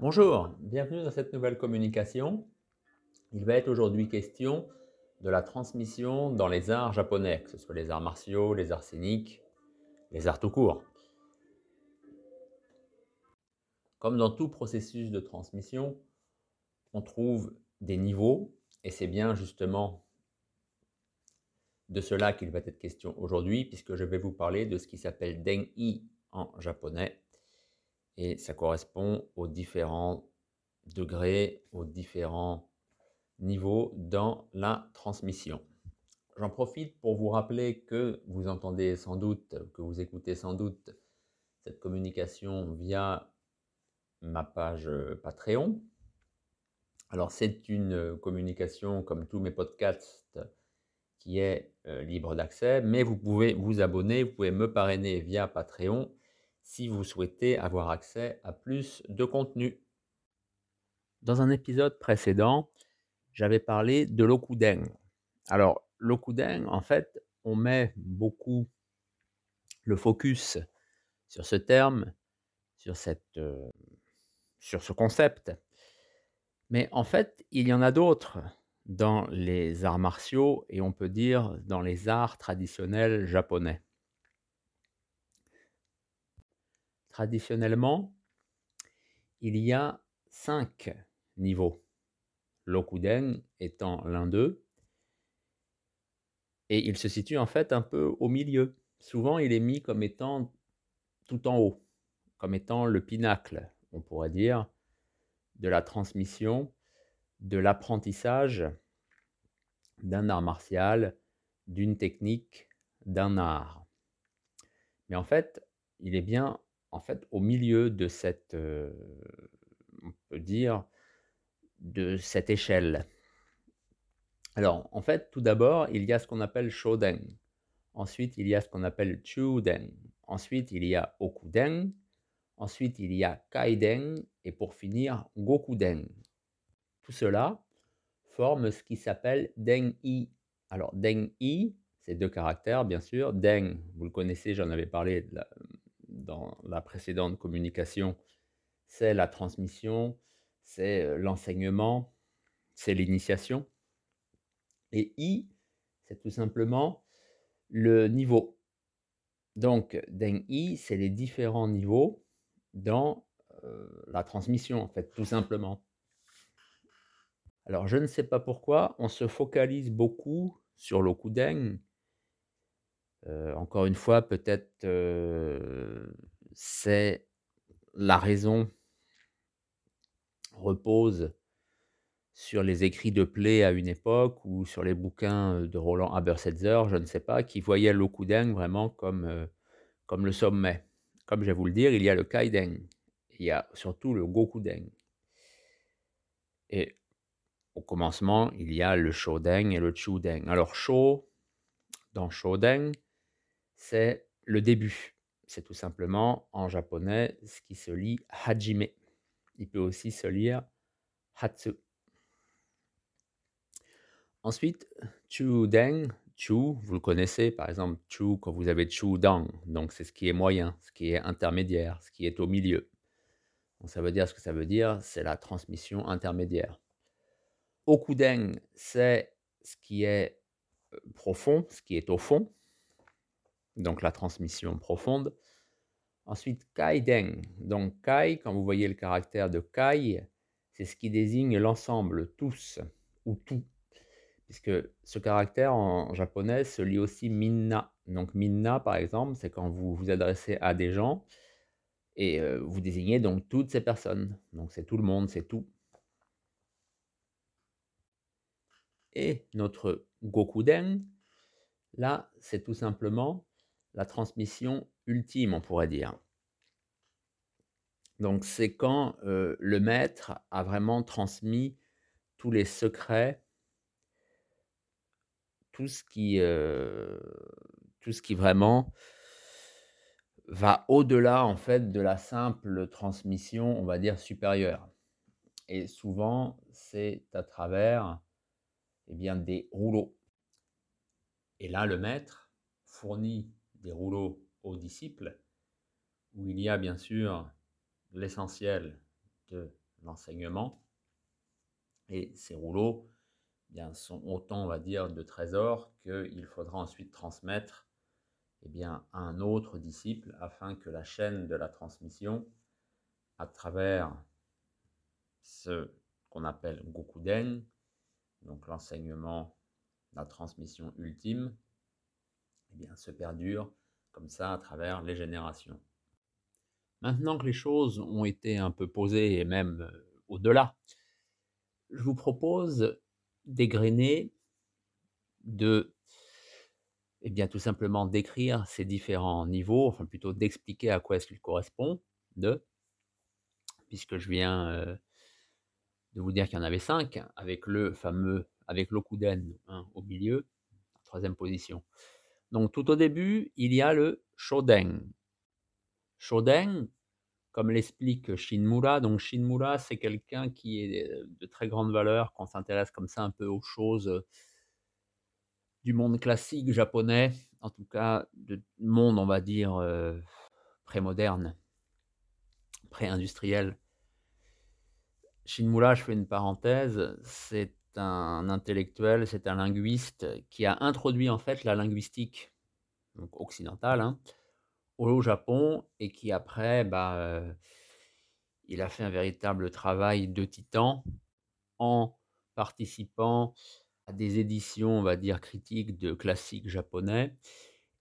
Bonjour, bienvenue dans cette nouvelle communication. Il va être aujourd'hui question de la transmission dans les arts japonais, que ce soit les arts martiaux, les arts scéniques, les arts tout court. Comme dans tout processus de transmission, on trouve des niveaux, et c'est bien justement de cela qu'il va être question aujourd'hui, puisque je vais vous parler de ce qui s'appelle Den'i en japonais, et ça correspond aux différents degrés, aux différents niveaux dans la transmission. J'en profite pour vous rappeler que vous entendez sans doute, que vous écoutez sans doute cette communication via ma page Patreon. Alors c'est une communication comme tous mes podcasts qui est euh, libre d'accès, mais vous pouvez vous abonner, vous pouvez me parrainer via Patreon si vous souhaitez avoir accès à plus de contenu. Dans un épisode précédent, j'avais parlé de l'okuden. Alors, l'okuden, en fait, on met beaucoup le focus sur ce terme, sur, euh, sur ce concept. Mais en fait, il y en a d'autres dans les arts martiaux et on peut dire dans les arts traditionnels japonais. Traditionnellement, il y a cinq niveaux, l'okuden étant l'un d'eux, et il se situe en fait un peu au milieu. Souvent, il est mis comme étant tout en haut, comme étant le pinacle, on pourrait dire, de la transmission, de l'apprentissage d'un art martial, d'une technique, d'un art. Mais en fait, il est bien en fait, au milieu de cette, on peut dire, de cette échelle. Alors, en fait, tout d'abord, il y a ce qu'on appelle Shoden. Ensuite, il y a ce qu'on appelle Chuden. Ensuite, il y a Okuden. Ensuite, il y a Kaiden. Et pour finir, Gokuden. Tout cela forme ce qui s'appelle Den-i. Alors, Den-i, c'est deux caractères, bien sûr. Den, vous le connaissez, j'en avais parlé dans la précédente communication, c'est la transmission, c'est euh, l'enseignement, c'est l'initiation. Et I, c'est tout simplement le niveau. Donc, Deng I, c'est les différents niveaux dans euh, la transmission, en fait, tout simplement. Alors, je ne sais pas pourquoi, on se focalise beaucoup sur l'okuden, encore une fois, peut-être c'est la raison repose sur les écrits de Play à une époque ou sur les bouquins de Roland Habersetzer, je ne sais pas, qui voyaient l'Okuden vraiment comme, comme le sommet. Comme je vais vous le dire, il y a le Kaiden, il y a surtout le Gokuden. Et au commencement, il y a le Shoden et le Chuden. Alors, Sho, dans Shoden, c'est le début. C'est tout simplement en japonais ce qui se lit hajime. Il peut aussi se lire hatsu. Ensuite, chuden, chu, vous le connaissez par exemple, chu quand vous avez chudang, donc c'est ce qui est moyen, ce qui est intermédiaire, ce qui est au milieu. Donc ça veut dire ce que ça veut dire, c'est la transmission intermédiaire. Okuden, c'est ce qui est euh, profond, ce qui est au fond, donc la transmission profonde. Ensuite, kaiden. Donc kai, quand vous voyez le caractère de kai, c'est ce qui désigne l'ensemble, tous ou tout. Puisque ce caractère en japonais se lit aussi minna. Donc minna, par exemple, c'est quand vous vous adressez à des gens et euh, vous désignez donc toutes ces personnes. Donc c'est tout le monde, c'est tout. Et notre gokuden, là, c'est tout simplement la transmission ultime, on pourrait dire. Donc c'est quand euh, le maître a vraiment transmis tous les secrets, tout ce qui, euh, tout ce qui vraiment va au-delà en fait de la simple transmission, on va dire supérieure. Et souvent c'est à travers eh bien, des rouleaux. Et là le maître fournit des rouleaux aux disciples, où il y a bien sûr l'essentiel de l'enseignement. Et ces rouleaux eh bien, sont autant, on va dire, de trésors qu'il faudra ensuite transmettre eh à un autre disciple afin que la chaîne de la transmission, à travers ce qu'on appelle Gokuden, donc l'enseignement, la transmission ultime, se perdure comme ça à travers les générations. Maintenant que les choses ont été un peu posées et même euh, au-delà, je vous propose d'égrener, de, eh bien, tout simplement d'écrire ces différents niveaux, enfin plutôt d'expliquer à quoi est-ce qu'ils correspondent, de, puisque je viens euh, de vous dire qu'il y en avait cinq, avec le fameux, avec l'Okuden hein, au milieu, troisième position. Donc tout au début, il y a le Shoden. Shoden, comme l'explique Shinmura, donc Shinmura, c'est quelqu'un qui est de très grande valeur quand on s'intéresse comme ça un peu aux choses du monde classique japonais, en tout cas du monde, on va dire, euh, pré-moderne, pré-industriel. Shinmura, je fais une parenthèse, c'est un intellectuel, c'est un linguiste qui a introduit en fait la linguistique occidentale hein, au Japon et qui après, bah, euh, il a fait un véritable travail de titan en participant à des éditions, on va dire, critiques de classiques japonais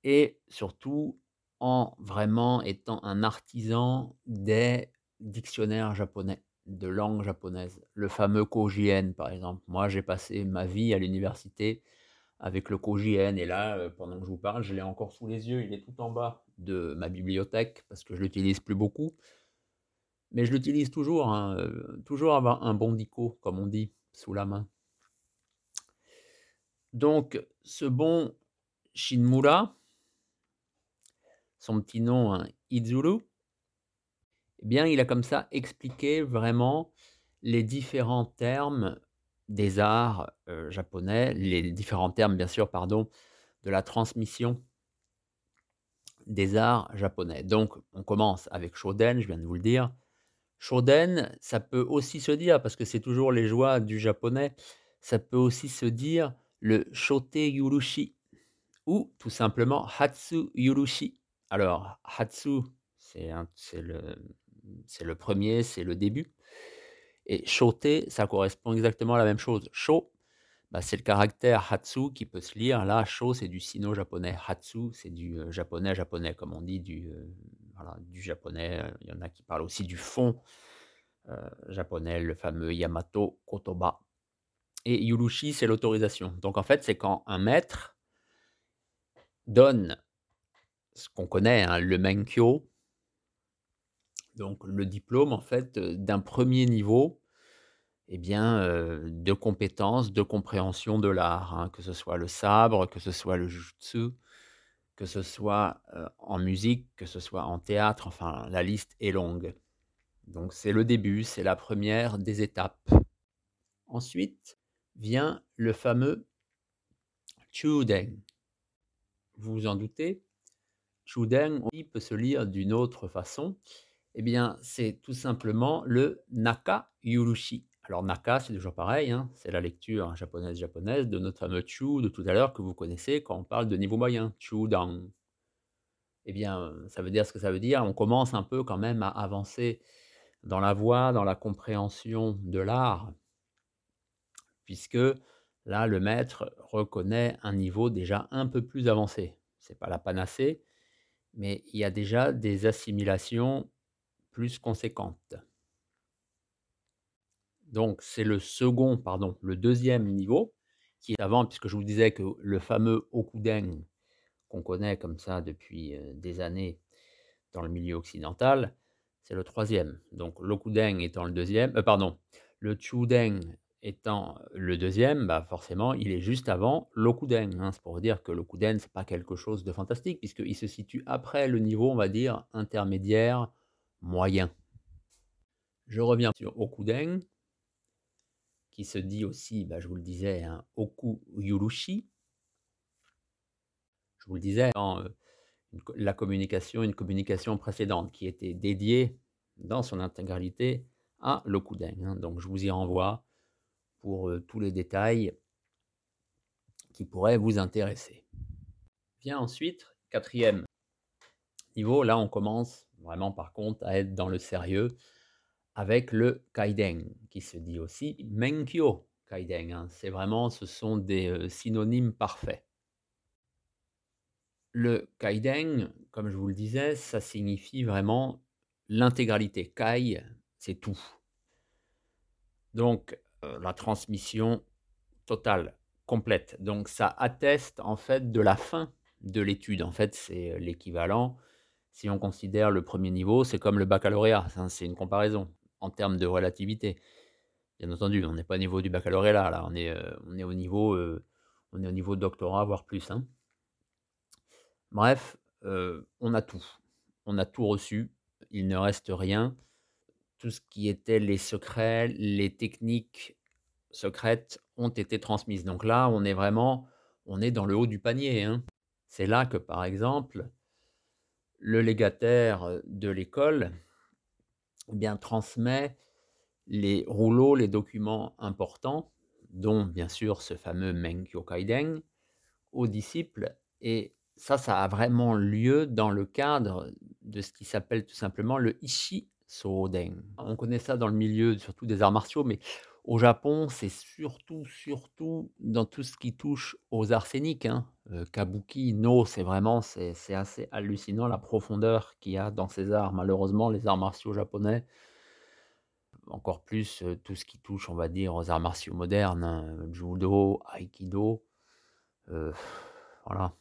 et surtout en vraiment étant un artisan des dictionnaires japonais de langue japonaise, le fameux Kojien par exemple. Moi, j'ai passé ma vie à l'université avec le Kojien et là, euh, pendant que je vous parle, je l'ai encore sous les yeux, il est tout en bas de ma bibliothèque parce que je l'utilise plus beaucoup. Mais je l'utilise toujours, hein, euh, toujours avoir un bon dico, comme on dit, sous la main. Donc, ce bon Shinmura, son petit nom, hein, Izuru, eh bien, il a comme ça expliqué vraiment les différents termes des arts euh, japonais, les différents termes, bien sûr, pardon, de la transmission des arts japonais. Donc, on commence avec Shoden, je viens de vous le dire. Shoden, ça peut aussi se dire, parce que c'est toujours les joies du japonais, ça peut aussi se dire le Shote Yurushi ou tout simplement Hatsu Yurushi. Alors, Hatsu, c'est le, c'est le premier, c'est le début. Et shote, ça correspond exactement à la même chose. Sho, bah, c'est le caractère hatsu qui peut se lire. Là, sho, c'est du sino-japonais. Hatsu, c'est du euh, japonais japonais, comme on dit, du, euh, du japonais. Il y en a qui parlent aussi du fond euh, japonais, le fameux Yamato Kotoba. Et yurushi, c'est l'autorisation. Donc en fait, c'est quand un maître donne ce qu'on connaît, hein, le menkyo, donc le diplôme en fait d'un premier niveau eh bien, de compétences, de compréhension de l'art, hein, que ce soit le sabre, que ce soit le jutsu, que ce soit en musique, que ce soit en théâtre, enfin la liste est longue. Donc c'est le début, c'est la première des étapes. Ensuite vient le fameux Chuden. Vous vous en doutez, Chuden peut se lire d'une autre façon eh bien, c'est tout simplement le Naka Yurushi. Alors, Naka, c'est toujours pareil, hein, c'est la lecture japonaise-japonaise de notre fameux Chu de tout à l'heure que vous connaissez quand on parle de niveau moyen, Chu Dang. Eh bien, ça veut dire ce que ça veut dire. On commence un peu quand même à avancer dans la voie, dans la compréhension de l'art, puisque là, le maître reconnaît un niveau déjà un peu plus avancé. Ce n'est pas la panacée, mais il y a déjà des assimilations plus conséquente. Donc c'est le second, pardon, le deuxième niveau qui est avant, puisque je vous disais que le fameux Okuden qu'on connaît comme ça depuis euh, des années dans le milieu occidental, c'est le troisième. Donc l'Okuden étant le deuxième, euh, pardon, le Chuden étant le deuxième, bah forcément il est juste avant l'Okuden. Hein. C'est pour dire que l'Okuden c'est pas quelque chose de fantastique puisqu'il se situe après le niveau, on va dire, intermédiaire moyen. Je reviens sur Okuden, qui se dit aussi, bah, je vous le disais, un Oku. Je vous le disais dans euh, la communication, une communication précédente qui était dédiée dans son intégralité à l'Okuden. Hein. Donc je vous y renvoie pour tous les détails qui pourraient vous intéresser. Vient ensuite, quatrième niveau, là on commence vraiment par contre à être dans le sérieux avec le Kaiden, qui se dit aussi Menkyo Kaiden. Hein. C'est vraiment, ce sont des synonymes parfaits. Le Kaiden, comme je vous le disais, ça signifie vraiment l'intégralité. Kai, c'est tout. Donc, la transmission totale, complète. Donc, ça atteste en fait de la fin de l'étude. En fait, c'est l'équivalent. Si on considère le premier niveau, c'est comme le baccalauréat. C'est une comparaison en termes de relativité. Bien entendu, on n'est pas au niveau du baccalauréat là. On est, au niveau, on est au niveau de doctorat, voire plus. Hein. Bref, on a tout. On a tout reçu. Il ne reste rien. Tout ce qui était les secrets, les techniques secrètes ont été transmises. Donc là, on est vraiment, on est dans le haut du panier. Hein. C'est là que, par exemple, le légataire de l'école eh bien, transmet les rouleaux, les documents importants, dont bien sûr ce fameux Menkyo Kaiden, aux disciples et ça, ça a vraiment lieu dans le cadre de ce qui s'appelle tout simplement le Ishi Soden. On connaît ça dans le milieu surtout des arts martiaux, mais au Japon, c'est surtout, surtout dans tout ce qui touche aux arts scéniques. Hein. Euh, kabuki, no, c'est vraiment, c'est assez hallucinant la profondeur qu'il y a dans ces arts. Malheureusement, les arts martiaux japonais, encore plus euh, tout ce qui touche, on va dire, aux arts martiaux modernes, hein, judo, aikido, euh, voilà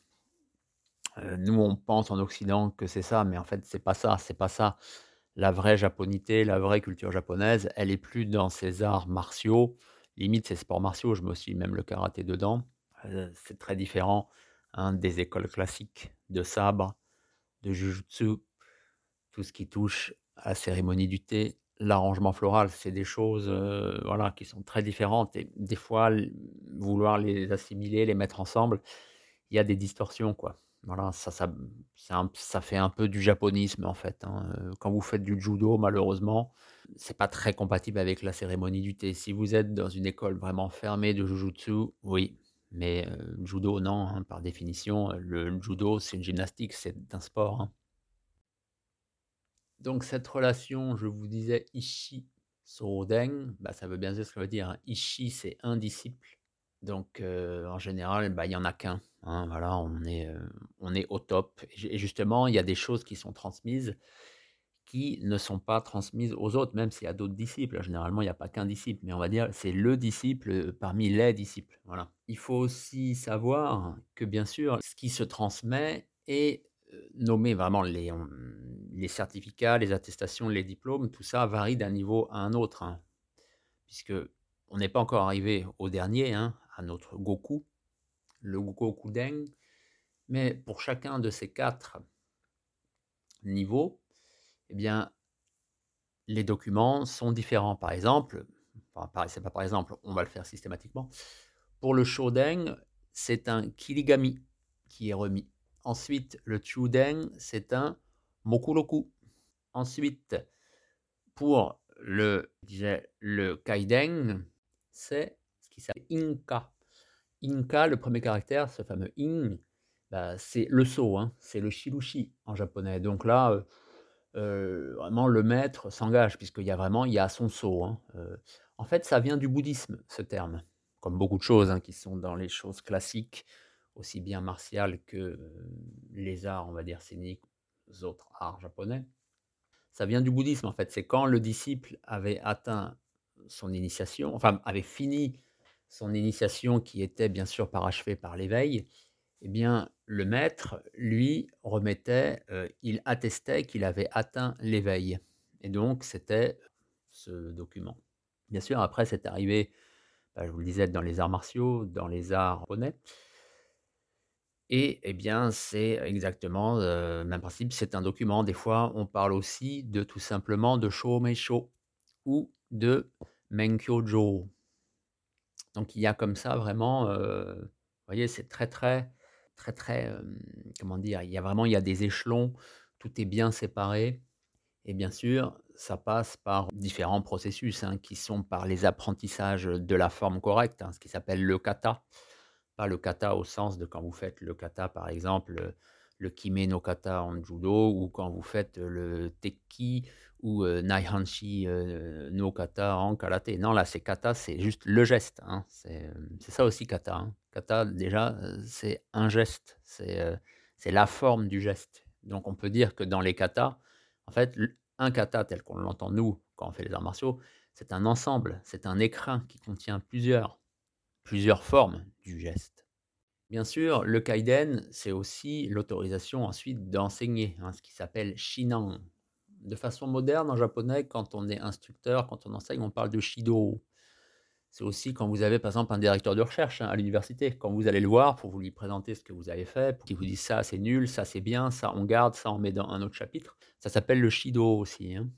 nous, on pense en Occident que c'est ça, mais en fait, c'est pas ça, c'est pas ça. La vraie japonité, la vraie culture japonaise, elle est plus dans ces arts martiaux, limite ces sports martiaux, je me suis même le karaté dedans. c'est très différent hein, des écoles classiques de sabre, de jujutsu, tout ce qui touche à la cérémonie du thé, l'arrangement floral, c'est des choses voilà, qui sont très différentes et des fois, vouloir les assimiler, les mettre ensemble, il y a des distorsions, quoi. Voilà, ça ça, ça fait un peu du japonisme, en fait, hein, quand vous faites du judo, malheureusement, c'est pas très compatible avec la cérémonie du thé. Si vous êtes dans une école vraiment fermée de jujutsu, oui, mais judo, non, hein, par définition, le judo, c'est une gymnastique, c'est un sport, hein. Donc cette relation, je vous disais ishi soden, bah, ça veut bien dire ce que ça veut dire, Ishi, c'est un disciple, donc en général, bah, il y en a qu'un. Hein, voilà, on est, on est au top. Et justement, il y a des choses qui sont transmises qui ne sont pas transmises aux autres, même s'il y a d'autres disciples. Généralement, il n'y a pas qu'un disciple, mais on va dire c'est le disciple parmi les disciples. Voilà. Il faut aussi savoir que bien sûr, ce qui se transmet est nommé vraiment les, les certificats, les attestations, les diplômes, tout ça varie d'un niveau à un autre, hein, puisque on n'est pas encore arrivé au dernier, hein, à notre Goku, le Gokuden, mais pour chacun de ces quatre niveaux, eh bien, les documents sont différents. Par exemple, par exemple, on va le faire systématiquement. Pour le Shoden, c'est un Kirigami qui est remis. Ensuite, le Chuden, c'est un Mokuroku. Ensuite, pour le, le Kaiden, c'est ce qui s'appelle Inka. Inka, le premier caractère, ce fameux in, bah, c'est le so, hein, c'est le shirushi en japonais. Donc là, euh, euh, vraiment, le maître s'engage, puisqu'il y a vraiment, il y a son so. Hein, euh. en fait, ça vient du bouddhisme, ce terme, comme beaucoup de choses hein, qui sont dans les choses classiques, aussi bien martiales que les arts, on va dire, scéniques, autres arts japonais. Ça vient du bouddhisme, en fait. C'est quand le disciple avait atteint son initiation, enfin, avait fini son initiation qui était bien sûr parachevée par l'éveil, eh bien, le maître, lui, remettait, euh, il attestait qu'il avait atteint l'éveil. Et donc, c'était ce document. Bien sûr, après, c'est arrivé, bah, je vous le disais, dans les arts martiaux, dans les arts japonais. Et eh bien, c'est exactement le même principe, c'est un document. Des fois, on parle aussi de tout simplement de Shomeisho ou de Menkyojo. Donc il y a comme ça vraiment, vous voyez, c'est très, très, très, très, comment dire? Il y a vraiment il y a des échelons, tout est bien séparé et bien sûr, ça passe par différents processus hein, qui sont par les apprentissages de la forme correcte, hein, ce qui s'appelle le kata. Pas le kata au sens de quand vous faites le kata, par exemple, le kime no kata en judo, ou quand vous faites le tekki ou naihanshi no kata en karaté. Non, là, c'est kata, c'est juste le geste. Hein. C'est ça aussi kata. Kata, déjà, c'est un geste. C'est la forme du geste. Donc, on peut dire que dans les katas, en fait, un kata tel qu'on l'entend nous quand on fait les arts martiaux, c'est un ensemble, c'est un écrin qui contient plusieurs, plusieurs formes du geste. Bien sûr, le kaiden, c'est aussi l'autorisation ensuite d'enseigner, hein, ce qui s'appelle shinan. De façon moderne, en japonais, quand on est instructeur, quand on enseigne, on parle de shido. C'est aussi quand vous avez par exemple un directeur de recherche hein, à l'université, quand vous allez le voir pour vous lui présenter ce que vous avez fait, pour qu'il vous dise ça c'est nul, ça c'est bien, ça on garde, ça on met dans un autre chapitre. Ça s'appelle le Shido aussi. Hein.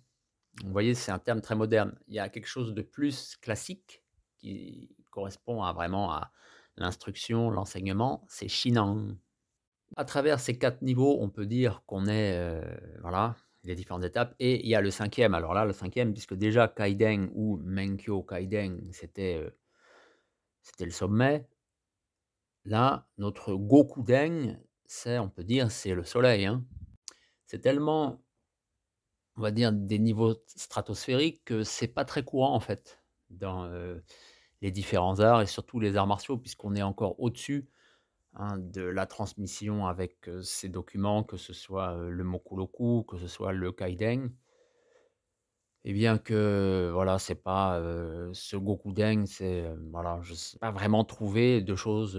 Vous voyez, c'est un terme très moderne. Il y a quelque chose de plus classique qui correspond vraiment à l'instruction, l'enseignement, c'est Shinan. À travers ces quatre niveaux, on peut dire qu'on est, euh, voilà, les différentes étapes. Et il y a le cinquième. Alors là, le cinquième, puisque déjà Kaiden ou Menkyo Kaiden, c'était euh, c'était le sommet. Là, notre Gokuden, c'est, on peut dire, c'est le soleil. Hein. C'est tellement, on va dire, des niveaux stratosphériques que c'est pas très courant en fait dans euh, les différents arts et surtout les arts martiaux, puisqu'on est encore au-dessus Hein, de la transmission avec ces documents, que ce soit le Mokuloku, que ce soit le Kaiden. Et bien que voilà, c'est pas ce Gokuden, c'est voilà, je sais pas vraiment trouvé de choses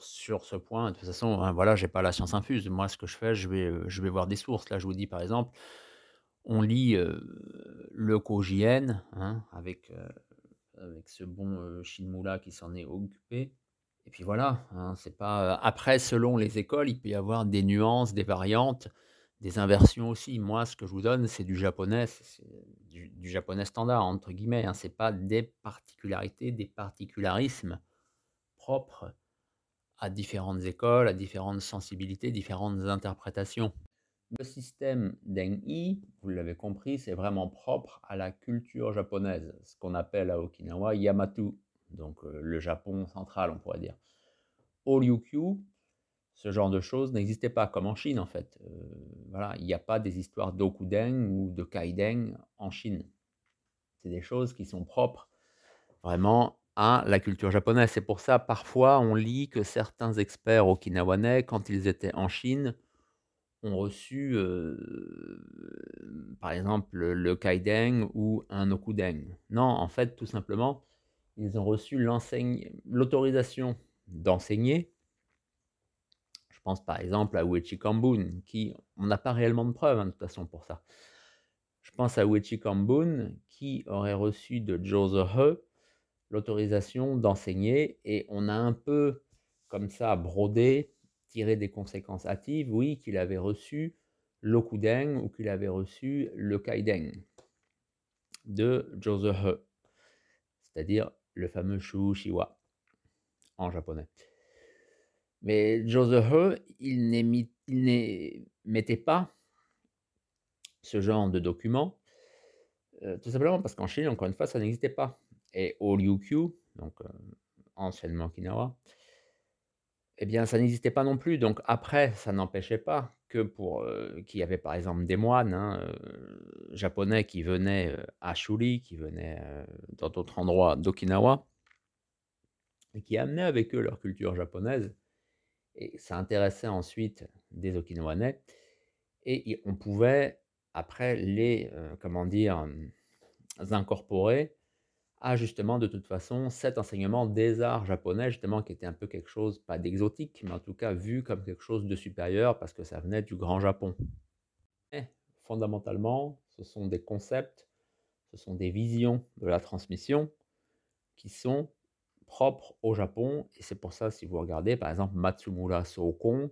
sur ce point. De toute façon, hein, voilà, j'ai pas la science infuse. Moi, ce que je fais, je vais, je vais voir des sources. Là, je vous dis par exemple, on lit le Kojien hein, avec, avec ce bon Shinmula qui s'en est occupé. Et puis voilà, hein, c'est pas. Après, selon les écoles, il peut y avoir des nuances, des variantes, des inversions aussi. Moi, ce que je vous donne, c'est du japonais, du, japonais standard entre guillemets. Hein. C'est pas des particularités, des particularismes propres à différentes écoles, à différentes sensibilités, différentes interprétations. Le système d'En'i, vous l'avez compris, c'est vraiment propre à la culture japonaise, ce qu'on appelle à Okinawa Yamato donc le Japon central, on pourrait dire. Oryukyu, ce genre de choses n'existait pas, comme en Chine en fait. voilà, il n'y a pas des histoires d'Okuden ou de Kaiden en Chine. C'est des choses qui sont propres vraiment à la culture japonaise. C'est pour ça, parfois, on lit que certains experts okinawanais, quand ils étaient en Chine, ont reçu, par exemple, le Kaiden ou un Okuden. Non, en fait, tout simplement, ils ont reçu l'autorisation d'enseigner. Je pense par exemple à Uechi Kambun, qui, on n'a pas réellement de preuves hein, de toute façon pour ça. Je pense à Uechi Kambun, qui aurait reçu de Joseph He l'autorisation d'enseigner, et on a un peu comme ça brodé, tiré des conséquences hâtives, oui, qu'il avait reçu l'Okuden ou qu'il avait reçu le Kaiden de Joseph c'est-à-dire le fameux Shiwa en japonais. Mais Joseph il n'émettait pas ce genre de document, euh, tout simplement parce qu'en Chine, encore une fois, ça n'existait pas. Et au Ryukyu, donc euh, anciennement Kinawa, eh bien, ça n'existait pas non plus. Donc après, ça n'empêchait pas que pour qu'il y avait par exemple des moines hein, japonais qui venaient à Shuri, qui venaient dans d'autres endroits d'Okinawa, et qui amenaient avec eux leur culture japonaise. Et ça intéressait ensuite des Okinawanais. Et on pouvait après les, comment dire, incorporer à justement de toute façon cet enseignement des arts japonais, justement qui était un peu quelque chose, pas d'exotique, mais en tout cas vu comme quelque chose de supérieur parce que ça venait du grand Japon. Mais fondamentalement, ce sont des concepts, ce sont des visions de la transmission qui sont propres au Japon. Et c'est pour ça, si vous regardez, par exemple, Matsumura Sokon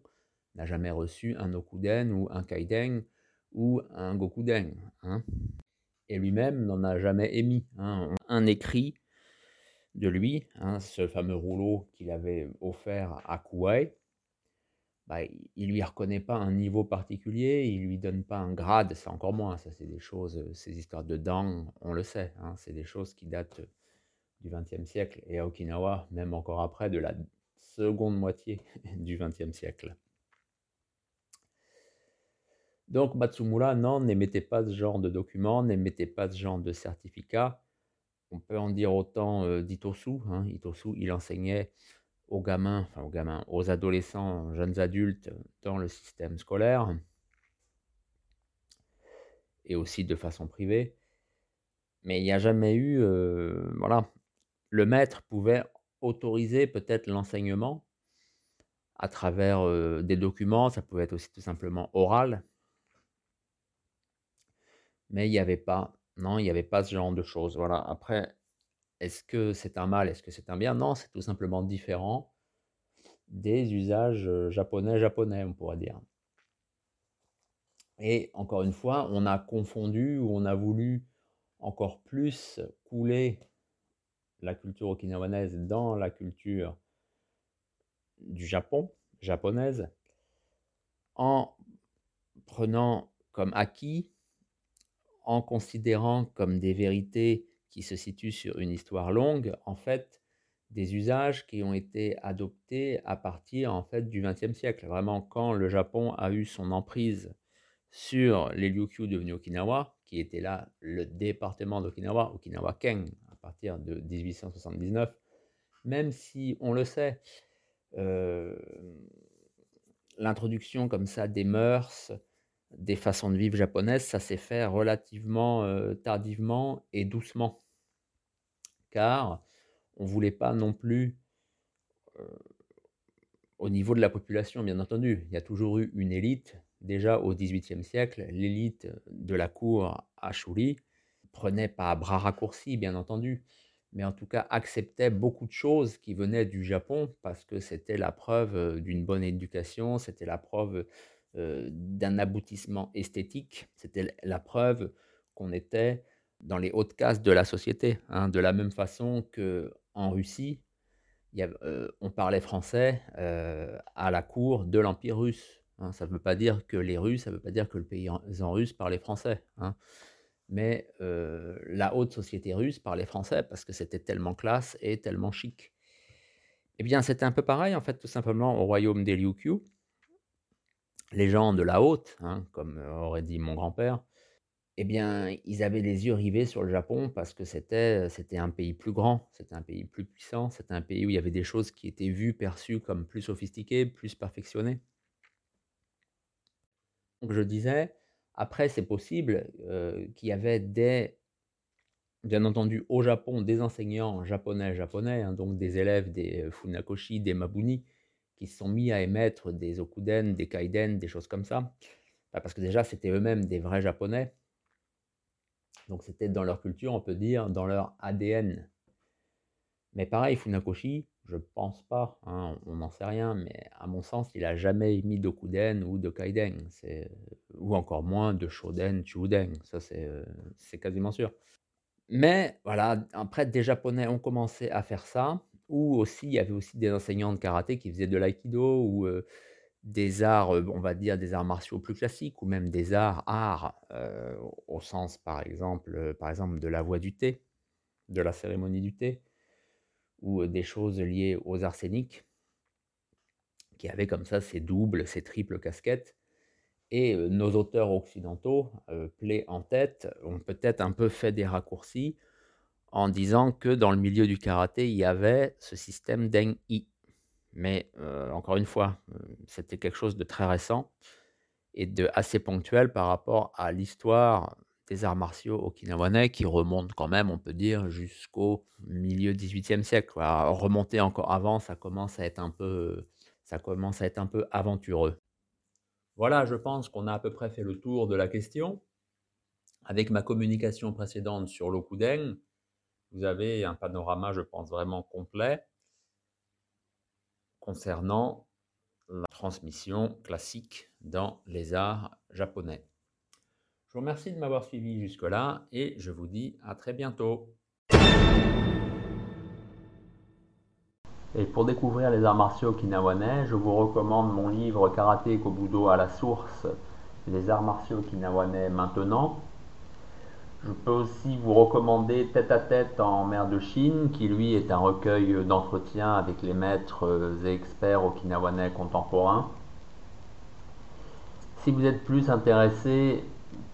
n'a jamais reçu un Okuden ou un Kaiden ou un Gokuden. Hein. Et lui-même n'en a jamais émis. Hein. Un écrit de lui, hein, ce fameux rouleau qu'il avait offert à Kuwait, bah, il lui reconnaît pas un niveau particulier, il lui donne pas un grade, c'est encore moins, ça c'est des choses, ces histoires de dang, on le sait, hein, c'est des choses qui datent du XXe siècle, et à Okinawa, même encore après, de la seconde moitié du XXe siècle. Donc Matsumura, non, n'émettait pas ce genre de documents, n'émettait pas ce genre de certificat. On peut en dire autant euh, d'Itosu. Hein. Itosu, il enseignait aux gamins, aux gamins, aux adolescents, jeunes adultes dans le système scolaire et aussi de façon privée. Mais il n'y a jamais eu, euh, voilà, le maître pouvait autoriser peut-être l'enseignement à travers euh, des documents, ça pouvait être aussi tout simplement oral, mais il n'y avait pas, non, il n'y avait pas ce genre de choses. Voilà. Après, est-ce que c'est un mal, est-ce que c'est un bien? Non, c'est tout simplement différent des usages japonais-japonais, on pourrait dire. Et encore une fois, on a confondu ou on a voulu encore plus couler la culture okinawanaise dans la culture du Japon, japonaise, en prenant comme acquis, en considérant comme des vérités qui se situe sur une histoire longue, en fait, des usages qui ont été adoptés à partir en fait du XXe siècle. Vraiment, quand le Japon a eu son emprise sur les Ryukyu devenus Okinawa, qui était là le département d'Okinawa, Okinawa Ken, à partir de 1879, même si on le sait, euh, l'introduction comme ça des mœurs, des façons de vivre japonaises, ça s'est fait relativement euh, tardivement et doucement car on ne voulait pas non plus, euh, au niveau de la population, bien entendu, il y a toujours eu une élite. Déjà au XVIIIe siècle, l'élite de la cour à Shuri prenait pas bras raccourcis, bien entendu, mais en tout cas acceptait beaucoup de choses qui venaient du Japon parce que c'était la preuve euh, d'une bonne éducation, c'était la preuve euh, d'un aboutissement esthétique, c'était la preuve qu'on était dans les hautes cases de la société. Hein, de la même façon qu'en Russie, euh, on parlait français euh, à la cour de l'Empire russe. Hein. ça ne veut pas dire que les Russes, ça ne veut pas dire que le pays en, russe parlait français. Hein. mais la haute société russe parlait français parce que c'était tellement classe et tellement chic. Eh bien, c'était un peu pareil, en fait, tout simplement au royaume des Ryukyu. Les gens de la haute, comme aurait dit mon grand-père, eh bien, ils avaient les yeux rivés sur le Japon parce que c'était, c'était un pays plus grand, c'était un pays plus puissant, c'était un pays où il y avait des choses qui étaient vues, perçues comme plus sophistiquées, plus perfectionnées. Donc je disais, après c'est possible qu'il y avait des, bien entendu au Japon, des enseignants japonais japonais, hein, donc des élèves des Funakoshi, des Mabuni, qui se sont mis à émettre des Okuden, des Kaiden, des choses comme ça. Bah, parce que déjà c'était eux-mêmes des vrais japonais, donc c'était dans leur culture, on peut dire, dans leur ADN. Mais pareil, Funakoshi, je pense pas, hein, on n'en sait rien, mais à mon sens, il a jamais mis de Kuden ou de Kaiden, ou encore moins de Shoden, Chuden, ça c'est quasiment sûr. Mais voilà, après des Japonais ont commencé à faire ça, ou aussi il y avait aussi des enseignants de karaté qui faisaient de l'aïkido ou euh, des arts, on va dire des arts martiaux plus classiques, ou même des arts, arts, au sens par exemple, par exemple de la voix du thé, de la cérémonie du thé, ou des choses liées aux arséniques, qui avaient comme ça ces doubles, ces triples casquettes. Et nos auteurs occidentaux, plaies en tête, ont peut-être un peu fait des raccourcis en disant que dans le milieu du karaté, il y avait ce système d'en-i, mais euh, encore une fois, euh, c'était quelque chose de très récent et de assez ponctuel par rapport à l'histoire des arts martiaux okinawanais qui remonte quand même, on peut dire, jusqu'au milieu 18e siècle. Remonter encore avant, ça commence à être un peu, ça commence à être un peu aventureux. Voilà, je pense qu'on a à peu près fait le tour de la question. Avec ma communication précédente sur l'Okuden, vous avez un panorama, je pense, vraiment complet concernant la transmission classique dans les arts japonais. Je vous remercie de m'avoir suivi jusque-là et je vous dis à très bientôt. Et pour découvrir les arts martiaux okinawanais, je vous recommande mon livre Karaté Kobudo à la source, les arts martiaux okinawanais maintenant. Je peux aussi vous recommander Tête à tête en mer de Chine, qui lui est un recueil d'entretien avec les maîtres et experts okinawanais contemporains. Si vous êtes plus intéressé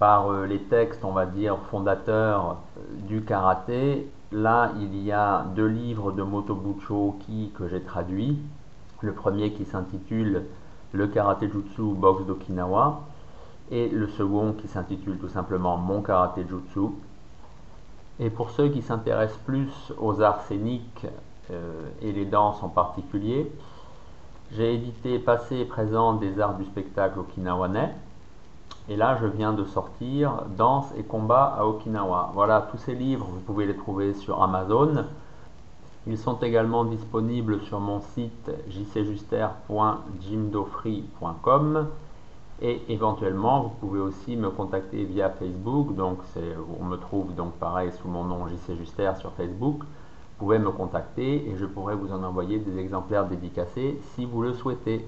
par euh, les textes, on va dire, fondateurs euh, du karaté, là, il y a deux livres de Motobucho Oki que j'ai traduits. Le premier qui s'intitule Le karaté jutsu boxe d'Okinawa et le second qui s'intitule tout simplement Mon karaté jutsu. Et pour ceux qui s'intéressent plus aux arts scéniques euh, et les danses en particulier, j'ai édité Passé et présent des arts du spectacle okinawanais. Et là, je viens de sortir Danse et combat à Okinawa. Voilà, tous ces livres, vous pouvez les trouver sur Amazon. Ils sont également disponibles sur mon site jcjuster.jimdofree.com et éventuellement, vous pouvez aussi me contacter via Facebook. Donc, on me trouve donc pareil sous mon nom JC Juster sur Facebook pouvez me contacter et je pourrai vous en envoyer des exemplaires dédicacés si vous le souhaitez.